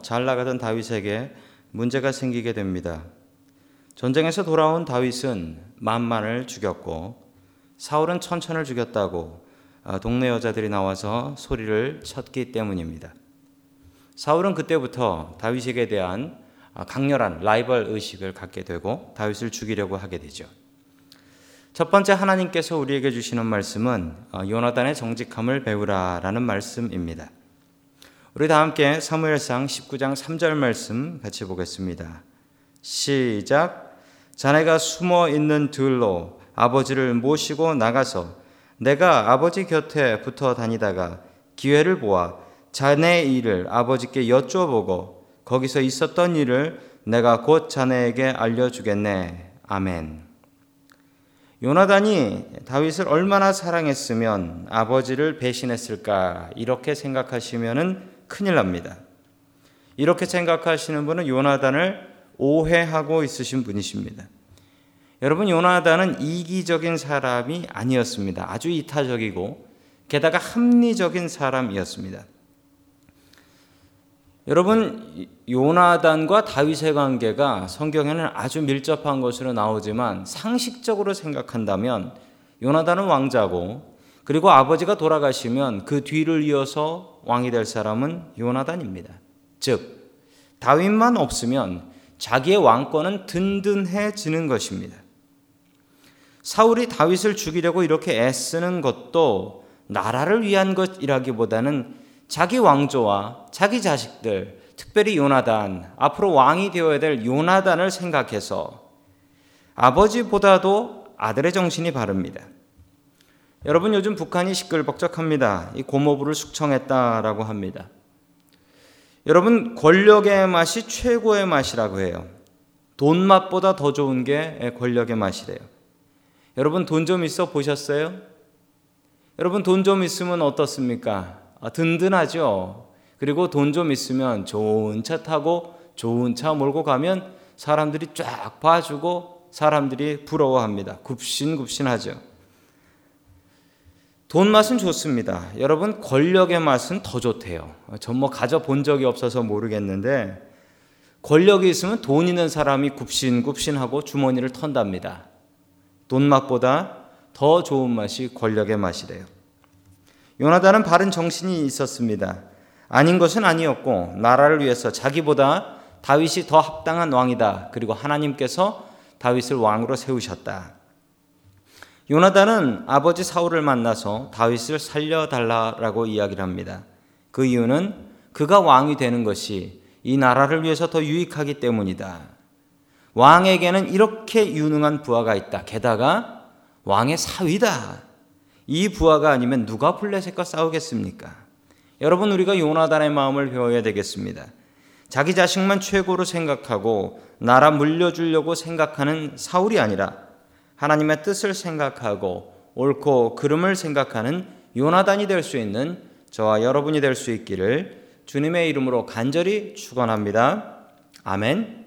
잘 나가던 다윗에게 문제가 생기게 됩니다. 전쟁에서 돌아온 다윗은 만만을 죽였고 사울은 천천을 죽였다고 아, 동네 여자들이 나와서 소리를 쳤기 때문입니다. 사울은 그때부터 다윗에게 대한 아, 강렬한 라이벌 의식을 갖게 되고 다윗을 죽이려고 하게 되죠. 첫 번째 하나님께서 우리에게 주시는 말씀은 아, 요나단의 정직함을 배우라라는 말씀입니다. 우리 다 함께 사무엘상 19장 3절 말씀 같이 보겠습니다. 시작. 자네가 숨어 있는 들로 아버지를 모시고 나가서 내가 아버지 곁에 붙어 다니다가 기회를 보아 자네 일을 아버지께 여쭤보고 거기서 있었던 일을 내가 곧 자네에게 알려주겠네. 아멘. 요나단이 다윗을 얼마나 사랑했으면 아버지를 배신했을까 이렇게 생각하시면은 큰일 납니다. 이렇게 생각하시는 분은 요나단을 오해하고 있으신 분이십니다. 여러분 요나단은 이기적인 사람이 아니었습니다. 아주 이타적이고 게다가 합리적인 사람이었습니다. 여러분 요나단과 다윗의 관계가 성경에는 아주 밀접한 것으로 나오지만 상식적으로 생각한다면 요나단은 왕자고 그리고 아버지가 돌아가시면 그 뒤를 이어서 왕이 될 사람은 요나단입니다. 즉 다윗만 없으면 자기의 왕권은 든든해지는 것입니다. 사울이 다윗을 죽이려고 이렇게 애쓰는 것도 나라를 위한 것이라기보다는 자기 왕조와 자기 자식들, 특별히 요나단, 앞으로 왕이 되어야 될 요나단을 생각해서 아버지보다도 아들의 정신이 바릅니다. 여러분 요즘 북한이 시끌벅적합니다. 이 고모부를 숙청했다라고 합니다. 여러분 권력의 맛이 최고의 맛이라고 해요. 돈 맛보다 더 좋은 게 권력의 맛이래요. 여러분 돈 좀 있어 보셨어요? 여러분 돈 좀 있으면 어떻습니까? 아, 든든하죠. 그리고 돈 좀 있으면 좋은 차 타고 좋은 차 몰고 가면 사람들이 쫙 봐주고 사람들이 부러워합니다. 굽신굽신하죠. 돈 맛은 좋습니다. 여러분 권력의 맛은 더 좋대요. 전 뭐 가져본 적이 없어서 모르겠는데 권력이 있으면 돈 있는 사람이 굽신굽신하고 주머니를 턴답니다. 돈 맛보다 더 좋은 맛이 권력의 맛이래요. 요나단은 바른 정신이 있었습니다. 아닌 것은 아니었고 나라를 위해서 자기보다 다윗이 더 합당한 왕이다. 그리고 하나님께서 다윗을 왕으로 세우셨다. 요나단은 아버지 사울을 만나서 다윗을 살려달라라고 이야기를 합니다. 그 이유는 그가 왕이 되는 것이 이 나라를 위해서 더 유익하기 때문이다. 왕에게는 이렇게 유능한 부하가 있다. 게다가 왕의 사위다. 이 부하가 아니면 누가 블레셋과 싸우겠습니까? 여러분 우리가 요나단의 마음을 배워야 되겠습니다. 자기 자식만 최고로 생각하고 나라 물려주려고 생각하는 사울이 아니라 하나님의 뜻을 생각하고 옳고 그름을 생각하는 요나단이 될 수 있는 저와 여러분이 될 수 있기를 주님의 이름으로 간절히 축원합니다. 아멘.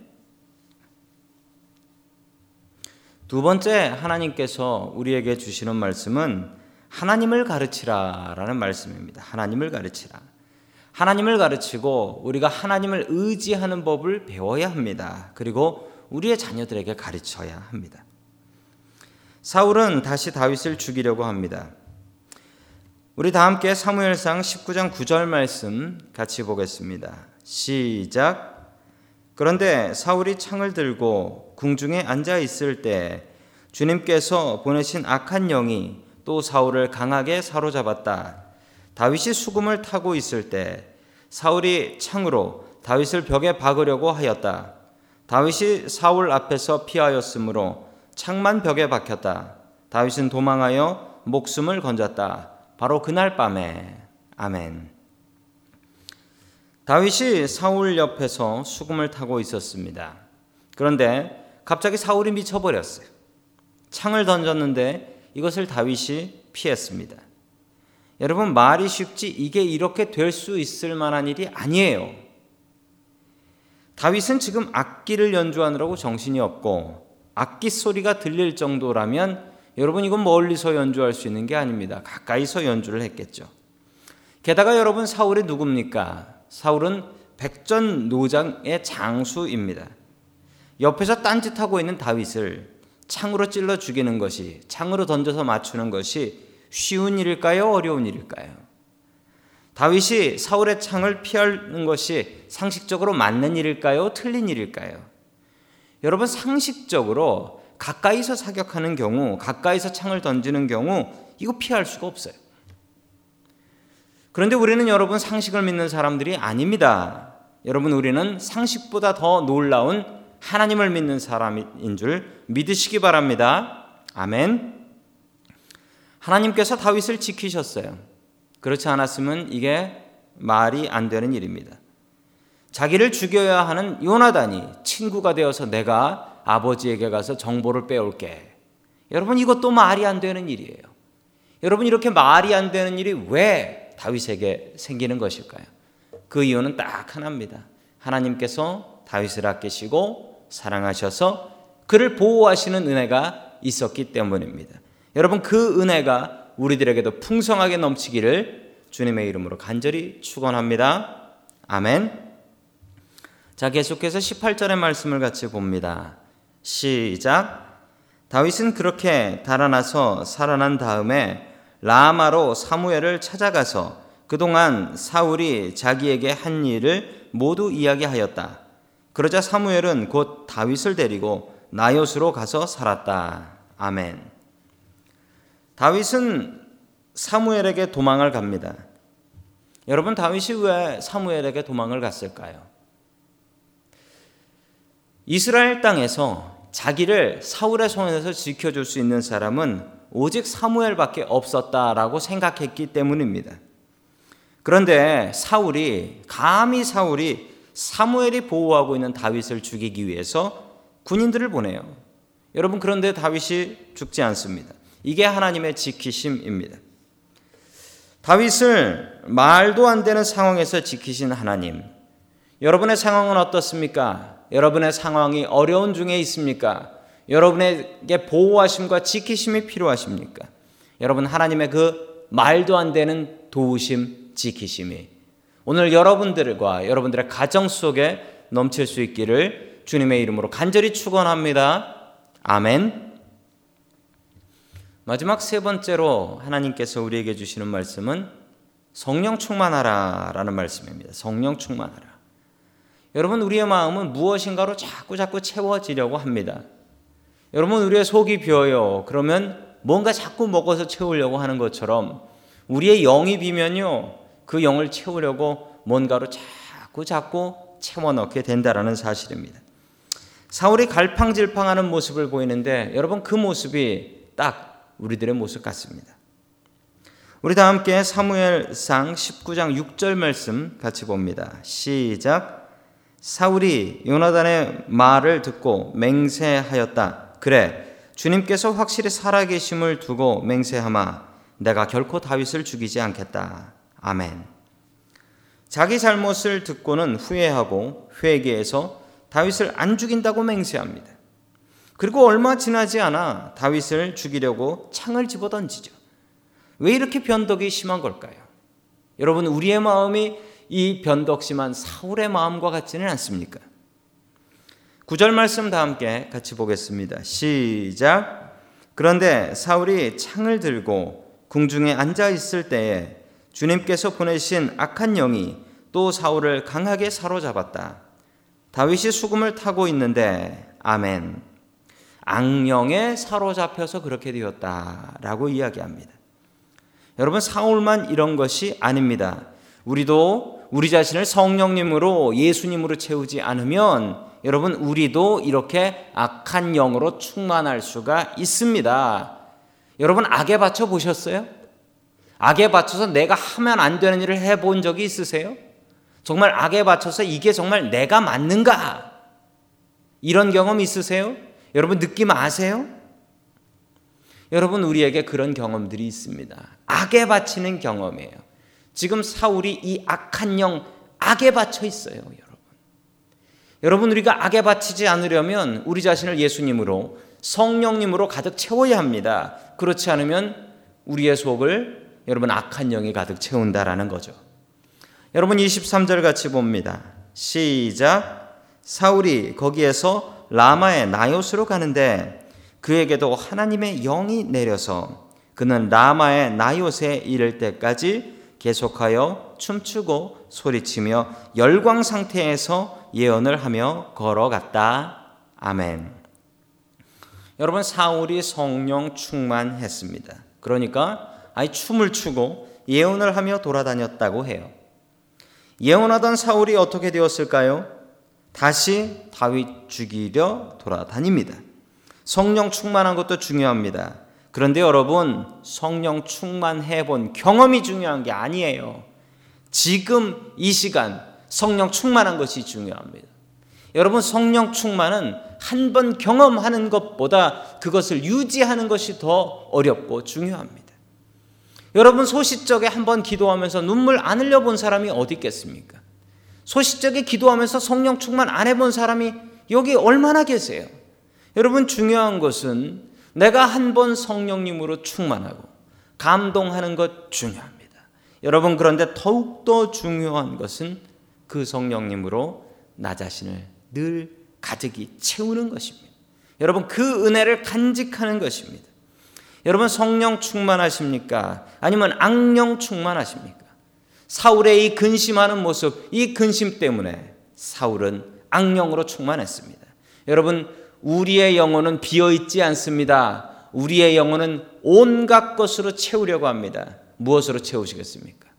두 번째 하나님께서 우리에게 주시는 말씀은 하나님을 가르치라라는 말씀입니다. 하나님을 가르치라. 하나님을 가르치고 우리가 하나님을 의지하는 법을 배워야 합니다. 그리고 우리의 자녀들에게 가르쳐야 합니다. 사울은 다시 다윗을 죽이려고 합니다. 우리 다 함께 사무엘상 19장 9절 말씀 같이 보겠습니다. 시작. 그런데 사울이 창을 들고 궁중에 앉아 있을 때 주님께서 보내신 악한 영이 또 사울을 강하게 사로잡았다. 다윗이 수금을 타고 있을 때 사울이 창으로 다윗을 벽에 박으려고 하였다. 다윗이 사울 앞에서 피하였으므로 창만 벽에 박혔다. 다윗은 도망하여 목숨을 건졌다. 바로 그날 밤에 아멘. 다윗이 사울 옆에서 수금을 타고 있었습니다. 그런데 갑자기 사울이 미쳐버렸어요. 창을 던졌는데 이것을 다윗이 피했습니다. 여러분 말이 쉽지 이게 이렇게 될 수 있을 만한 일이 아니에요. 다윗은 지금 악기를 연주하느라고 정신이 없고 악기 소리가 들릴 정도라면 여러분 이건 멀리서 연주할 수 있는 게 아닙니다. 가까이서 연주를 했겠죠. 게다가 여러분 사울이 누굽니까? 사울은 백전 노장의 장수입니다. 옆에서 딴짓하고 있는 다윗을 창으로 찔러 죽이는 것이 창으로 던져서 맞추는 것이 쉬운 일일까요? 어려운 일일까요? 다윗이 사울의 창을 피하는 것이 상식적으로 맞는 일일까요? 틀린 일일까요? 여러분 상식적으로 가까이서 사격하는 경우, 가까이서 창을 던지는 경우 이거 피할 수가 없어요. 그런데 우리는 여러분 상식을 믿는 사람들이 아닙니다. 여러분 우리는 상식보다 더 놀라운 하나님을 믿는 사람인 줄 믿으시기 바랍니다. 아멘. 하나님께서 다윗을 지키셨어요. 그렇지 않았으면 이게 말이 안 되는 일입니다. 자기를 죽여야 하는 요나단이 친구가 되어서 내가 아버지에게 가서 정보를 빼올게. 여러분 이것도 말이 안 되는 일이에요. 여러분 이렇게 말이 안 되는 일이 왜 다윗에게 생기는 것일까요? 그 이유는 딱 하나입니다. 하나님께서 다윗을 아끼시고 사랑하셔서 그를 보호하시는 은혜가 있었기 때문입니다. 여러분 그 은혜가 우리들에게도 풍성하게 넘치기를 주님의 이름으로 간절히 축원합니다. 아멘. 자, 계속해서 18절의 말씀을 같이 봅니다. 시작. 다윗은 그렇게 달아나서 살아난 다음에 라마로 사무엘을 찾아가서 그동안 사울이 자기에게 한 일을 모두 이야기하였다. 그러자 사무엘은 곧 다윗을 데리고 나요스로 가서 살았다. 아멘. 다윗은 사무엘에게 도망을 갑니다. 여러분 다윗이 왜 사무엘에게 도망을 갔을까요? 이스라엘 땅에서 자기를 사울의 손에서 지켜줄 수 있는 사람은 오직 사무엘밖에 없었다라고 생각했기 때문입니다. 그런데 사울이 감히 사울이 사무엘이 보호하고 있는 다윗을 죽이기 위해서 군인들을 보내요. 여러분 그런데 다윗이 죽지 않습니다. 이게 하나님의 지키심입니다. 다윗을 말도 안 되는 상황에서 지키신 하나님. 여러분의 상황은 어떻습니까? 여러분의 상황이 어려운 중에 있습니까? 여러분에게 보호하심과 지키심이 필요하십니까? 여러분 하나님의 그 말도 안 되는 도우심, 지키심이 오늘 여러분들과 여러분들의 가정 속에 넘칠 수 있기를 주님의 이름으로 간절히 축원합니다. 아멘. 마지막 세 번째로 하나님께서 우리에게 주시는 말씀은 성령 충만하라라는 말씀입니다. 성령 충만하라. 여러분 우리의 마음은 무엇인가로 자꾸 자꾸 채워지려고 합니다. 여러분 우리의 속이 비어요. 그러면 뭔가 자꾸 먹어서 채우려고 하는 것처럼 우리의 영이 비면요. 그 영을 채우려고 뭔가로 자꾸 자꾸 채워 넣게 된다라는 사실입니다. 사울이 갈팡질팡하는 모습을 보이는데 여러분 그 모습이 딱 우리들의 모습 같습니다. 우리 다 함께 사무엘상 19장 6절 말씀 같이 봅니다. 시작. 사울이 요나단의 말을 듣고 맹세하였다. 그래, 주님께서 확실히 살아계심을 두고 맹세하마. 내가 결코 다윗을 죽이지 않겠다. 아멘. 자기 잘못을 듣고는 후회하고 회개해서 다윗을 안 죽인다고 맹세합니다. 그리고 얼마 지나지 않아 다윗을 죽이려고 창을 집어 던지죠. 왜 이렇게 변덕이 심한 걸까요? 여러분 우리의 마음이 이 변덕심한 사울의 마음과 같지는 않습니까? 9절 말씀 다 함께 같이 보겠습니다. 시작. 그런데 사울이 창을 들고 궁중에 앉아 있을 때에 주님께서 보내신 악한 영이 또 사울을 강하게 사로잡았다. 다윗이 수금을 타고 있는데 아멘. 악령에 사로잡혀서 그렇게 되었다라고 이야기합니다. 여러분 사울만 이런 것이 아닙니다. 우리도 우리 자신을 성령님으로 예수님으로 채우지 않으면 여러분 우리도 이렇게 악한 영으로 충만할 수가 있습니다. 여러분 악에 받쳐 보셨어요? 악에 받쳐서 내가 하면 안 되는 일을 해 본 적이 있으세요? 정말 악에 받쳐서 이게 정말 내가 맞는가? 이런 경험 있으세요? 여러분 느낌 아세요? 여러분 우리에게 그런 경험들이 있습니다. 악에 바치는 경험이에요. 지금 사울이 이 악한 영 악에 바쳐 있어요, 여러분. 여러분 우리가 악에 바치지 않으려면 우리 자신을 예수님으로 성령님으로 가득 채워야 합니다. 그렇지 않으면 우리의 속을 여러분 악한 영이 가득 채운다라는 거죠. 여러분 23절 같이 봅니다. 시작. 사울이 거기에서 라마의 나요스로 가는데 그에게도 하나님의 영이 내려서 그는 라마의 나요스에 이를 때까지 계속하여 춤추고 소리치며 열광 상태에서 예언을 하며 걸어갔다. 아멘. 여러분 사울이 성령 충만했습니다. 그러니까 아이 춤을 추고 예언을 하며 돌아다녔다고 해요. 예언하던 사울이 어떻게 되었을까요? 다시 다윗 죽이려 돌아다닙니다. 성령 충만한 것도 중요합니다. 그런데 여러분, 성령 충만해 본 경험이 중요한 게 아니에요. 지금 이 시간 성령 충만한 것이 중요합니다. 여러분, 성령 충만은 한 번 경험하는 것보다 그것을 유지하는 것이 더 어렵고 중요합니다. 여러분, 소시적에 한 번 기도하면서 눈물 안 흘려 본 사람이 어디 있겠습니까? 소시적에 기도하면서 성령 충만 안 해본 사람이 여기 얼마나 계세요? 여러분 중요한 것은 내가 한 번 성령님으로 충만하고 감동하는 것 중요합니다. 여러분 그런데 더욱더 중요한 것은 그 성령님으로 나 자신을 늘 가득히 채우는 것입니다. 여러분 그 은혜를 간직하는 것입니다. 여러분 성령 충만하십니까? 아니면 악령 충만하십니까? 사울의 이 근심하는 모습, 이 근심 때문에 사울은 악령으로 충만했습니다. 여러분 우리의 영혼은 비어 있지 않습니다. 우리의 영혼은 온갖 것으로 채우려고 합니다. 무엇으로 채우시겠습니까?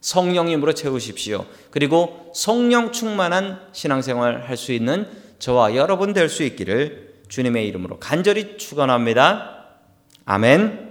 성령님으로 채우십시오. 그리고 성령 충만한 신앙생활 할 수 있는 저와 여러분 될 수 있기를 주님의 이름으로 간절히 축원합니다. 아멘.